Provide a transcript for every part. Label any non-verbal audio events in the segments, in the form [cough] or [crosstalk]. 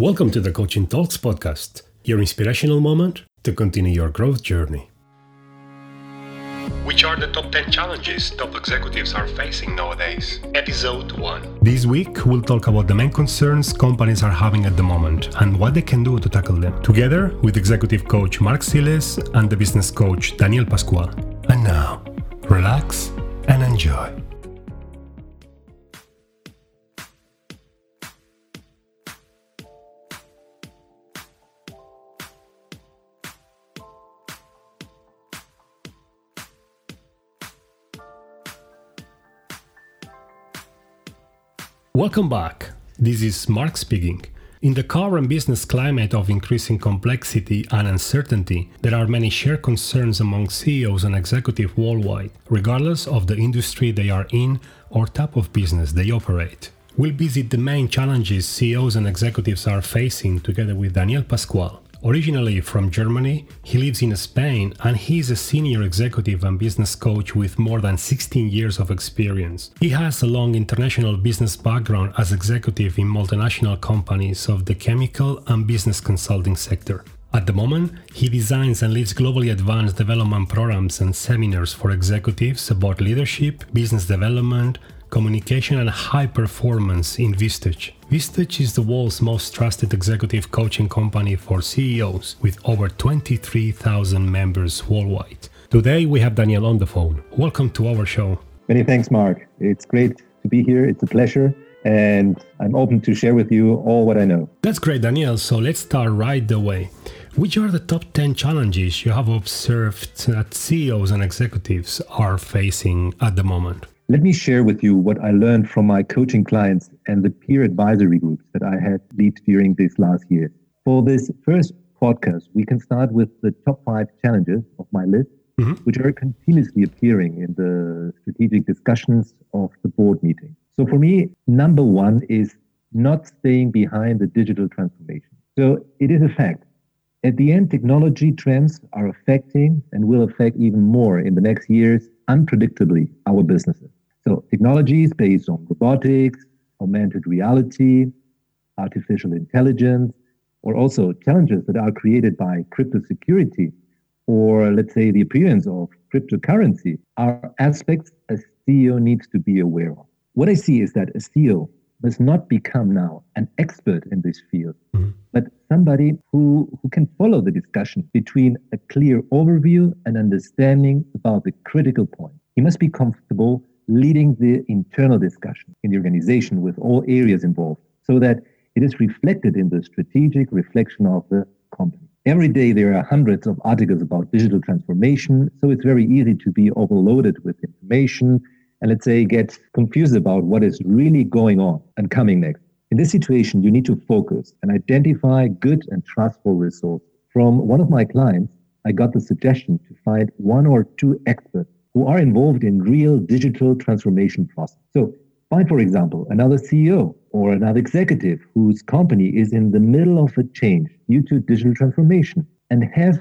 Welcome to the Coaching Talks podcast, your inspirational moment to continue your growth journey. Which are the top 10 challenges top executives are facing nowadays? Episode 1. This week, we'll talk about the main concerns companies are having at the moment and what they can do to tackle them, together with executive coach Mark Siles and the business coach Daniel Pascual. And now, relax and enjoy. Welcome back. This is Mark speaking. In the current business climate of increasing complexity and uncertainty, there are many shared concerns among CEOs and executives worldwide, regardless of the industry they are in or type of business they operate. We'll visit the main challenges CEOs and executives are facing together with Daniel Pascual. Originally from Germany, he lives in Spain and he is a senior executive and business coach with more than 16 years of experience. He has a long international business background as executive in multinational companies of the chemical and business consulting sector. At the moment, he designs and leads globally advanced development programs and seminars for executives about leadership, business development, communication, and high performance in Vistage. Vistage is the world's most trusted executive coaching company for CEOs with over 23,000 members worldwide. Today we have Daniel on the phone. Welcome to our show. Many thanks, Mark. It's great to be here. It's a pleasure. And I'm open to share with you all what I know. That's great, Daniel. So let's start right away. Which are the top 10 challenges you have observed that CEOs and executives are facing at the moment? Let me share with you what I learned from my coaching clients and the peer advisory groups that I had lead during this last year. For this first podcast, we can start with the top five challenges of my list, mm-hmm. which are continuously appearing in the strategic discussions of the board meeting. So for me, number one is not staying behind the digital transformation. So it is a fact. At the end, technology trends are affecting and will affect even more in the next years unpredictably our businesses. So technologies based on robotics, augmented reality, artificial intelligence, or also challenges that are created by crypto security, or let's say the appearance of cryptocurrency are aspects a CEO needs to be aware of. What I see is that a CEO must not become now an expert in this field, mm-hmm. but somebody who, who can follow the discussion between a clear overview and understanding about the critical point. He must be comfortable leading the internal discussion in the organization with all areas involved so that it is reflected in the strategic reflection of the company. Every day there are hundreds of articles about digital transformation, so it's very easy to be overloaded with information and let's say get confused about what is really going on and coming next. In this situation, you need to focus and identify good and trustful resources. From one of my clients, I got the suggestion to find one or two experts who are involved in real digital transformation process. So find, for example, another CEO or another executive whose company is in the middle of a change due to digital transformation and have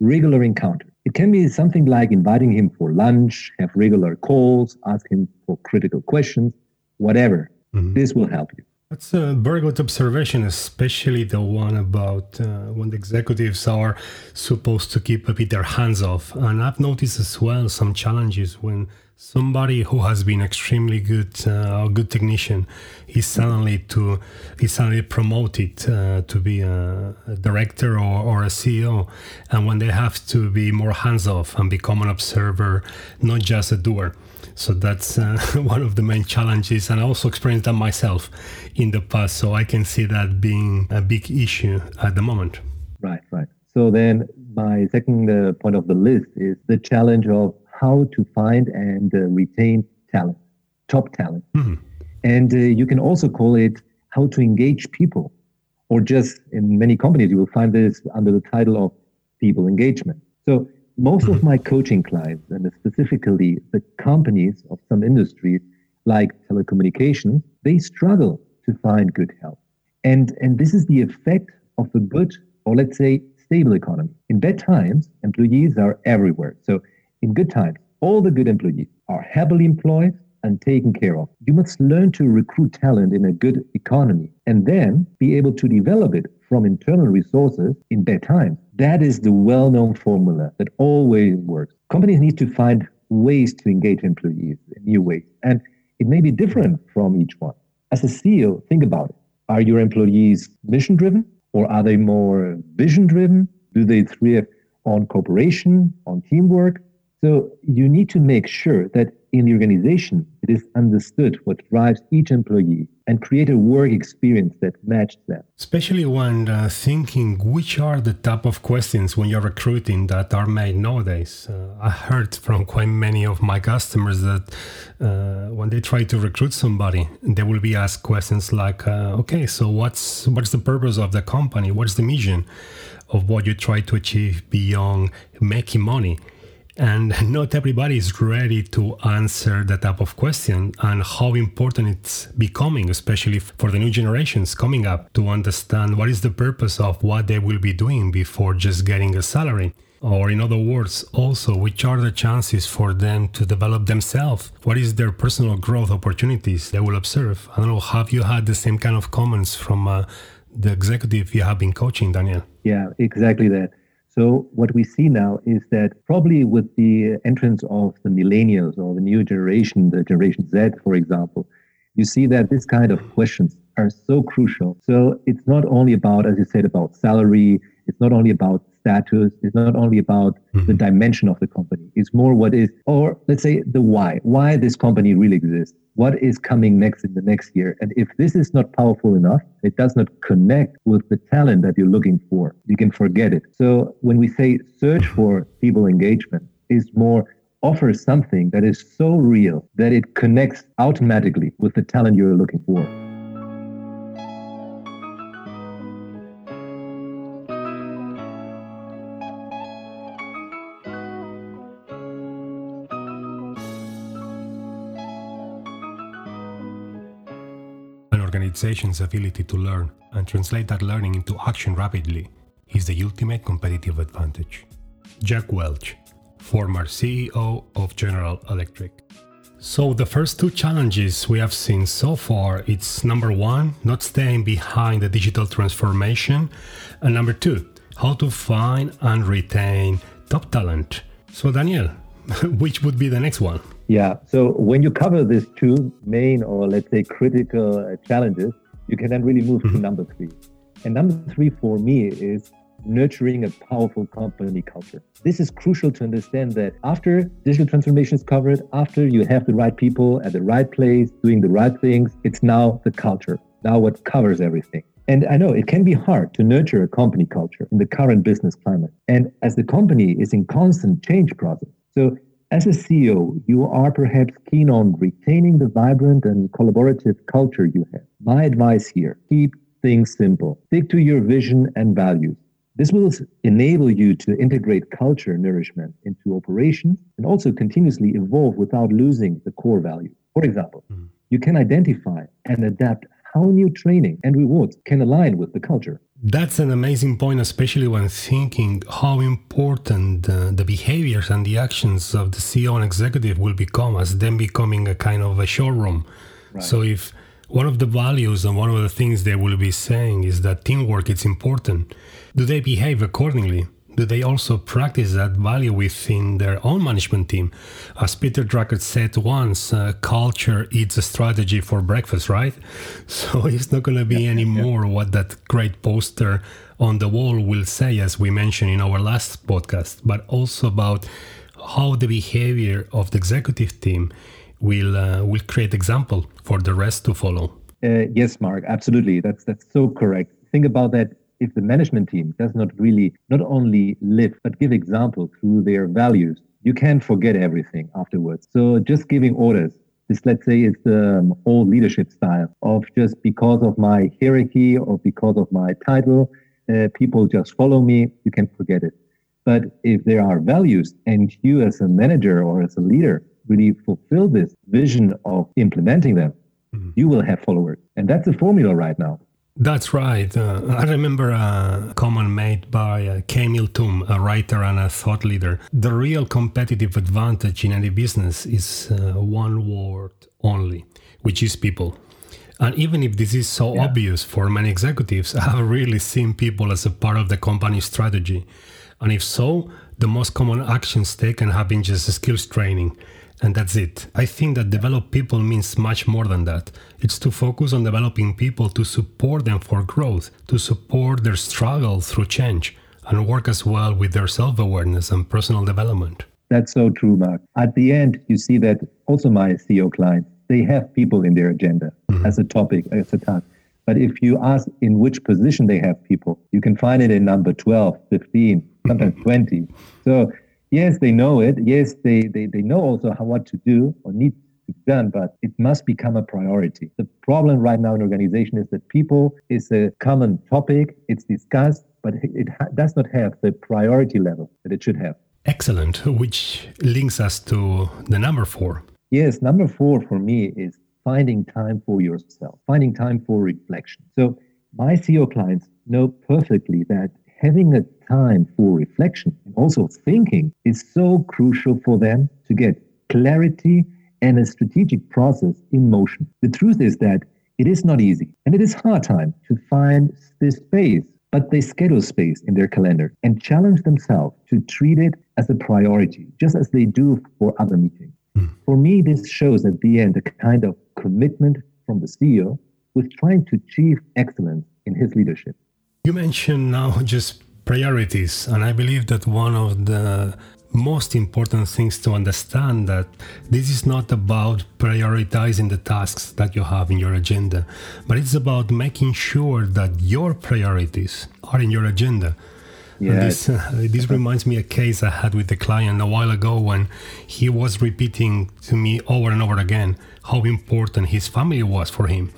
regular encounters. It can be something like inviting him for lunch, have regular calls, ask him for critical questions, whatever. Mm-hmm. This will help you. That's a very good observation, especially the one about uh, when the executives are supposed to keep a bit their hands off. And I've noticed as well some challenges when somebody who has been extremely good, uh, a good technician, is suddenly to is suddenly promoted uh, to be a, a director or, or, a CEO, and when they have to be more hands off and become an observer, not just a doer so that's uh, [laughs] one of the main challenges, and I also experienced that myself in the past. So I can see that being a big issue at the moment. Right, right. So then my second uh, point of the list is the challenge of how to find and uh, retain talent, top talent. Mm-hmm. And uh, you can also call it how to engage people, or just in many companies, you will find this under the title of people engagement. So most of mm-hmm. my coaching clients, and specifically the companies of some industries like telecommunications, they struggle to find good help. And, and this is the effect of a good, or let's say, stable economy. In bad times, employees are everywhere. So in good times, all the good employees are happily employed and taken care of. You must learn to recruit talent in a good economy and then be able to develop it from internal resources in bad times. That is the well known formula that always works. Companies need to find ways to engage employees in new ways. And it may be different from each one. As a CEO, think about it. Are your employees mission driven or are they more vision driven? Do they thrive on cooperation, on teamwork? So you need to make sure that in the organization, it is understood what drives each employee and create a work experience that matches them. Especially when uh, thinking which are the type of questions when you're recruiting that are made nowadays. Uh, I heard from quite many of my customers that uh, when they try to recruit somebody, they will be asked questions like, uh, "Okay, so what's what's the purpose of the company? What's the mission of what you try to achieve beyond making money?" And [laughs] not everybody is ready to answer that type of question and how important it's becoming especially for the new generations coming up to understand what is the purpose of what they will be doing before just getting a salary. Or in other words also which are the chances for them to develop themselves? What is their personal growth opportunities they will observe? I don't know have you had the same kind of comments from uh, the executive you have been coaching daniel? Yeah exactly that so what we see now is that probably with the entrance of the millennials or the new generation, the Generation Z, for example, you see that this kind of questions are so crucial. So it's not only about, as you said, about salary. It's not only about status. It's not only about mm-hmm. the dimension of the company. It's more what is, or let's say the why, why this company really exists what is coming next in the next year. And if this is not powerful enough, it does not connect with the talent that you're looking for, you can forget it. So when we say search for people engagement, is more offer something that is so real that it connects automatically with the talent you're looking for. Organization's ability to learn and translate that learning into action rapidly is the ultimate competitive advantage. Jack Welch, former CEO of General Electric. So the first two challenges we have seen so far, it's number 1, not staying behind the digital transformation, and number 2, how to find and retain top talent. So Daniel, [laughs] which would be the next one? Yeah. So when you cover these two main or let's say critical uh, challenges, you can then really move mm-hmm. to number three. And number three for me is nurturing a powerful company culture. This is crucial to understand that after digital transformation is covered, after you have the right people at the right place doing the right things, it's now the culture, now what covers everything. And I know it can be hard to nurture a company culture in the current business climate. And as the company is in constant change process. So as a CEO, you are perhaps keen on retaining the vibrant and collaborative culture you have. My advice here keep things simple, stick to your vision and values. This will enable you to integrate culture nourishment into operations and also continuously evolve without losing the core value. For example, mm-hmm. you can identify and adapt how new training and rewards can align with the culture. That's an amazing point, especially when thinking how important uh, the behaviors and the actions of the CEO and executive will become as them becoming a kind of a showroom. Right. So if one of the values and one of the things they will be saying is that teamwork is important, do they behave accordingly? Do they also practice that value within their own management team? As Peter Drucker said once, uh, culture eats a strategy for breakfast, right? [laughs] So it's not going to be anymore yeah. what that great poster on the wall will say, as we mentioned in our last podcast, but also about how the behavior of the executive team will uh, will create example for the rest to follow. Uh, yes, Mark, absolutely. That's that's so correct. Think about that if the management team does not really not only live but give example through their values you can forget everything afterwards. So just giving orders this let's say is the um, old leadership style of just because of my hierarchy or because of my title uh, people just follow me you can forget it. But if there are values and you as a manager or as a leader really fulfill this vision of implementing them mm-hmm. you will have followers. And that's the formula right now That's right. Uh, I remember a comment made by uh, Kamil Toume, a writer and a thought leader. The real competitive advantage in any business is uh, one word only, which is people. And even if this is so yeah. obvious for many executives, [laughs] I have really seen people as a part of the company strategy. And if so, the most common actions taken have been just skills training and that's it. I think that develop people means much more than that. It's to focus on developing people to support them for growth, to support their struggle through change, and work as well with their self awareness and personal development. That's so true, Mark. At the end, you see that also my CEO clients, they have people in their agenda mm-hmm. as a topic, as a task. But if you ask in which position they have people, you can find it in number 12, 15, sometimes 20. So yes, they know it. Yes, they, they, they know also how what to do or need to be done, but it must become a priority. The problem right now in organization is that people is a common topic. It's discussed, but it ha- does not have the priority level that it should have. Excellent, which links us to the number four. Yes, number four for me is finding time for yourself, finding time for reflection. So my CEO clients know perfectly that having a time for reflection and also thinking is so crucial for them to get clarity and a strategic process in motion. The truth is that it is not easy and it is hard time to find this space, but they schedule space in their calendar and challenge themselves to treat it as a priority, just as they do for other meetings. Mm. For me, this shows at the end a kind of commitment from the CEO with trying to achieve excellence in his leadership. You mentioned now just priorities, and I believe that one of the most important things to understand that this is not about prioritizing the tasks that you have in your agenda, but it's about making sure that your priorities are in your agenda. Yes. This, uh, this reminds me a case I had with a client a while ago when he was repeating to me over and over again how important his family was for him.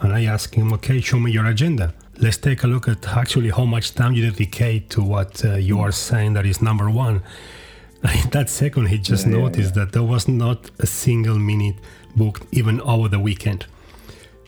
And I asked him, okay, show me your agenda let's take a look at actually how much time you dedicate to what uh, you are saying that is number one. [laughs] In that second, he just yeah, noticed yeah, yeah. that there was not a single minute booked even over the weekend.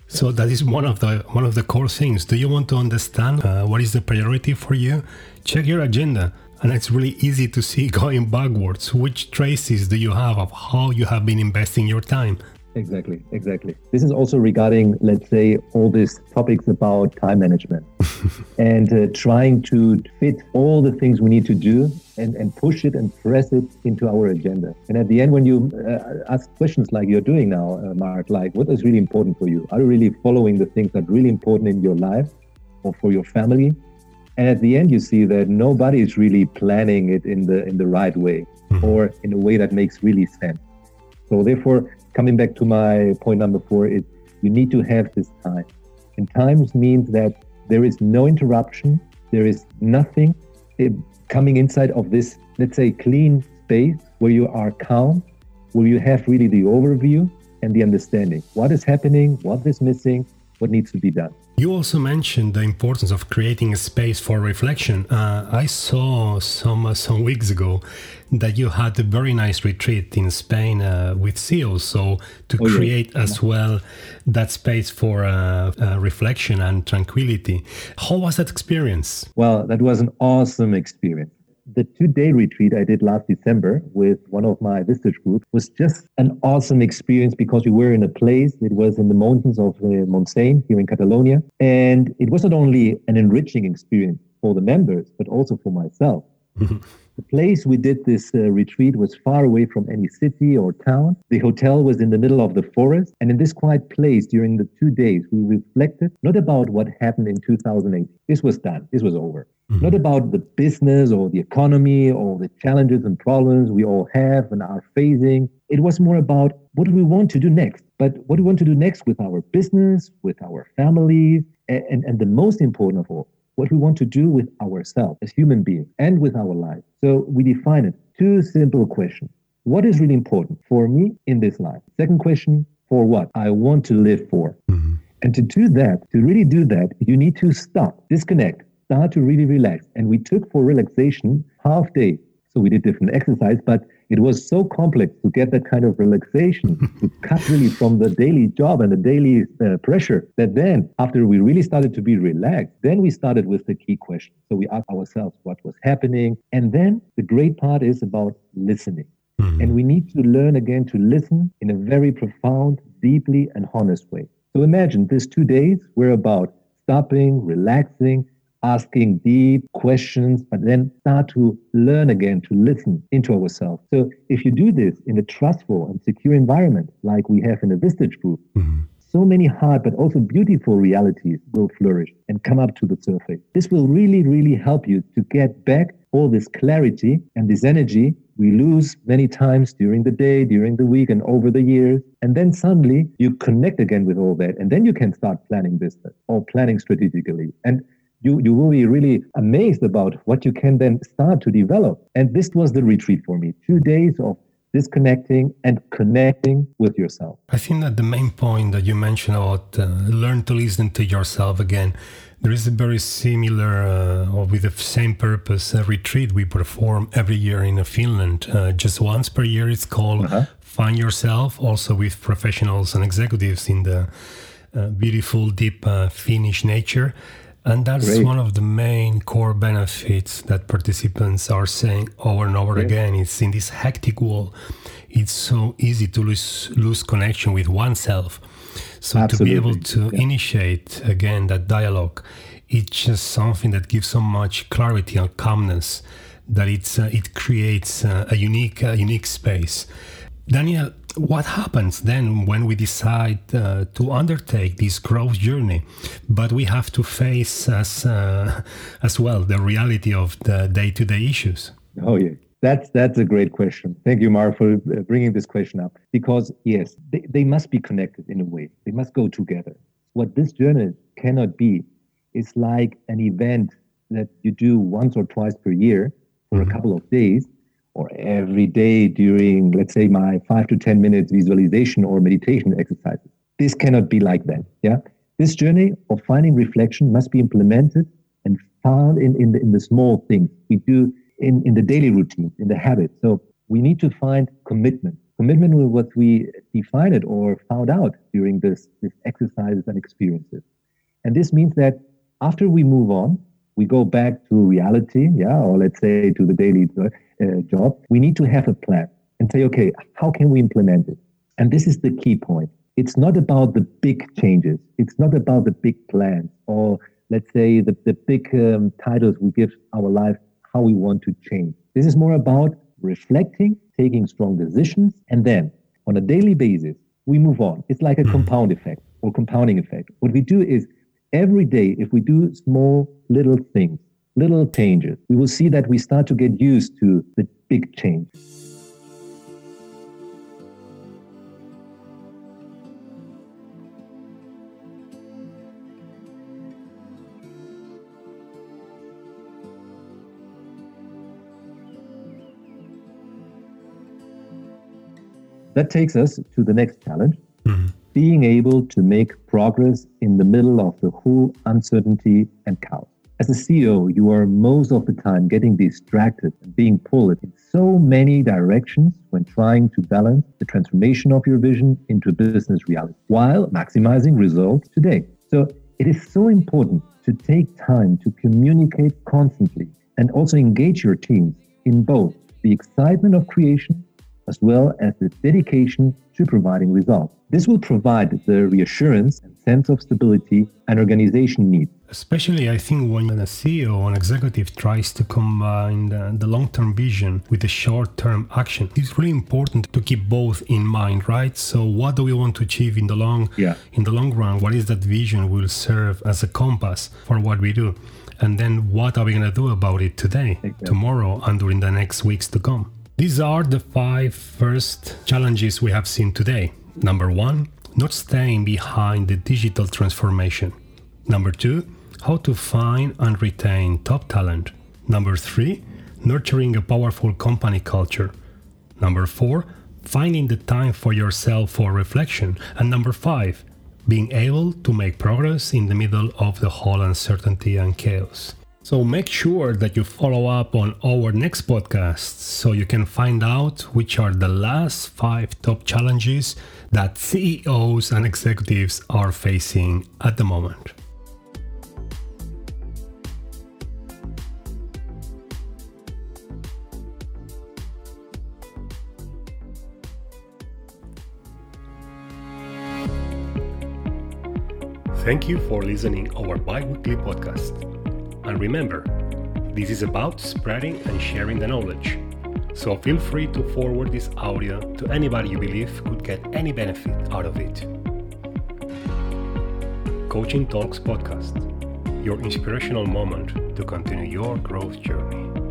So that is one of the one of the core things. Do you want to understand uh, what is the priority for you? Check your agenda, and it's really easy to see [laughs] going backwards. Which traces do you have of how you have been investing your time? Exactly, exactly. This is also regarding, let's say, all these topics about time management [laughs] and uh, trying to fit all the things we need to do and, and push it and press it into our agenda. And at the end, when you uh, ask questions like you're doing now, uh, Mark, like what is really important for you? Are you really following the things that are really important in your life or for your family? And at the end, you see that nobody is really planning it in the in the right way mm-hmm. or in a way that makes really sense. So therefore, coming back to my point number four is you need to have this time. And times means that there is no interruption, there is nothing eh, coming inside of this, let's say, clean space where you are calm, where you have really the overview and the understanding. What is happening, what is missing, what needs to be done. You also mentioned the importance of creating a space for reflection. Uh, I saw some uh, some weeks ago that you had a very nice retreat in Spain uh, with CEOs. So to oh, create yeah. as well that space for uh, uh, reflection and tranquility. How was that experience? Well, that was an awesome experience the two day retreat I did last December with one of my Vistage group was just an awesome experience because we were in a place, it was in the mountains of uh, Montseny here in Catalonia. And it was not only an enriching experience for the members, but also for myself. [laughs] the place we did this uh, retreat was far away from any city or town. The hotel was in the middle of the forest. And in this quiet place during the two days, we reflected not about what happened in 2008. This was done, this was over Mm-hmm. Not about the business or the economy or the challenges and problems we all have and are facing. It was more about what do we want to do next? But what do we want to do next with our business, with our families, and, and, and the most important of all, what we want to do with ourselves as human beings and with our life. So we define it. Two simple questions. What is really important for me in this life? Second question, for what I want to live for. Mm-hmm. And to do that, to really do that, you need to stop, disconnect, start to really relax. And we took for relaxation half day. So we did different exercise, but it was so complex to get that kind of relaxation [laughs] to cut really from the daily job and the daily uh, pressure that then after we really started to be relaxed then we started with the key question so we asked ourselves what was happening and then the great part is about listening mm-hmm. and we need to learn again to listen in a very profound deeply and honest way so imagine these two days were about stopping relaxing asking deep questions, but then start to learn again to listen into ourselves. So if you do this in a trustful and secure environment, like we have in the Vistage group, mm-hmm. so many hard but also beautiful realities will flourish and come up to the surface. This will really, really help you to get back all this clarity and this energy we lose many times during the day, during the week, and over the years. And then suddenly you connect again with all that. And then you can start planning business or planning strategically. And you, you will be really amazed about what you can then start to develop. And this was the retreat for me two days of disconnecting and connecting with yourself. I think that the main point that you mentioned about uh, learn to listen to yourself again, there is a very similar uh, or with the same purpose a retreat we perform every year in Finland, uh, just once per year. It's called uh-huh. Find Yourself, also with professionals and executives in the uh, beautiful, deep uh, Finnish nature. And that's Great. one of the main core benefits that participants are saying over and over again. It's in this hectic world, it's so easy to lose lose connection with oneself. So Absolutely. to be able to yeah. initiate again that dialogue, it's just something that gives so much clarity and calmness that it's uh, it creates uh, a unique uh, unique space. Daniel, what happens then when we decide uh, to undertake this growth journey? But we have to face as uh, [laughs] as well the reality of the day-to-day issues. Oh yeah. That's that's a great question. Thank you Mark, for uh, bringing this question up. Because yes they, they must be connected in a way. They must go together. What this journey cannot be is like an event that you do once or twice per year for mm-hmm. a couple of days or every day during, let's say, my five to 10 minutes visualization or meditation exercises. This cannot be like that. Yeah. This journey of finding reflection must be implemented and found in, in, the, in the small things we do in, in the daily routine, in the habits. So we need to find commitment. Commitment with what we defined or found out during this, this exercises and experiences. And this means that after we move on, we go back to reality, yeah, or let's say to the daily uh, job, we need to have a plan and say, okay, how can we implement it? And this is the key point. It's not about the big changes. It's not about the big plans or let's say the, the big um, titles we give our life, how we want to change. This is more about reflecting, taking strong decisions, and then on a daily basis, we move on. It's like a hmm. compound effect or compounding effect. What we do is every day, if we do small little things, little changes, we will see that we start to get used to the big change. That takes us to the next challenge. Being able to make progress in the middle of the whole uncertainty and chaos. As a CEO, you are most of the time getting distracted and being pulled in so many directions when trying to balance the transformation of your vision into a business reality while maximizing results today. So it is so important to take time to communicate constantly and also engage your teams in both the excitement of creation as well as the dedication to providing results. This will provide the reassurance and sense of stability an organization needs. Especially, I think, when a CEO or an executive tries to combine the, the long term vision with the short term action, it's really important to keep both in mind, right? So, what do we want to achieve in the long, yeah. in the long run? What is that vision will serve as a compass for what we do? And then, what are we going to do about it today, exactly. tomorrow, and during the next weeks to come? These are the five first challenges we have seen today. Number one, not staying behind the digital transformation. Number two, how to find and retain top talent. Number three, nurturing a powerful company culture. Number four, finding the time for yourself for reflection. And number five, being able to make progress in the middle of the whole uncertainty and chaos. So make sure that you follow up on our next podcast so you can find out which are the last five top challenges that CEOs and executives are facing at the moment. Thank you for listening our bi-weekly podcast. And remember, this is about spreading and sharing the knowledge. So feel free to forward this audio to anybody you believe could get any benefit out of it. Coaching Talks Podcast, your inspirational moment to continue your growth journey.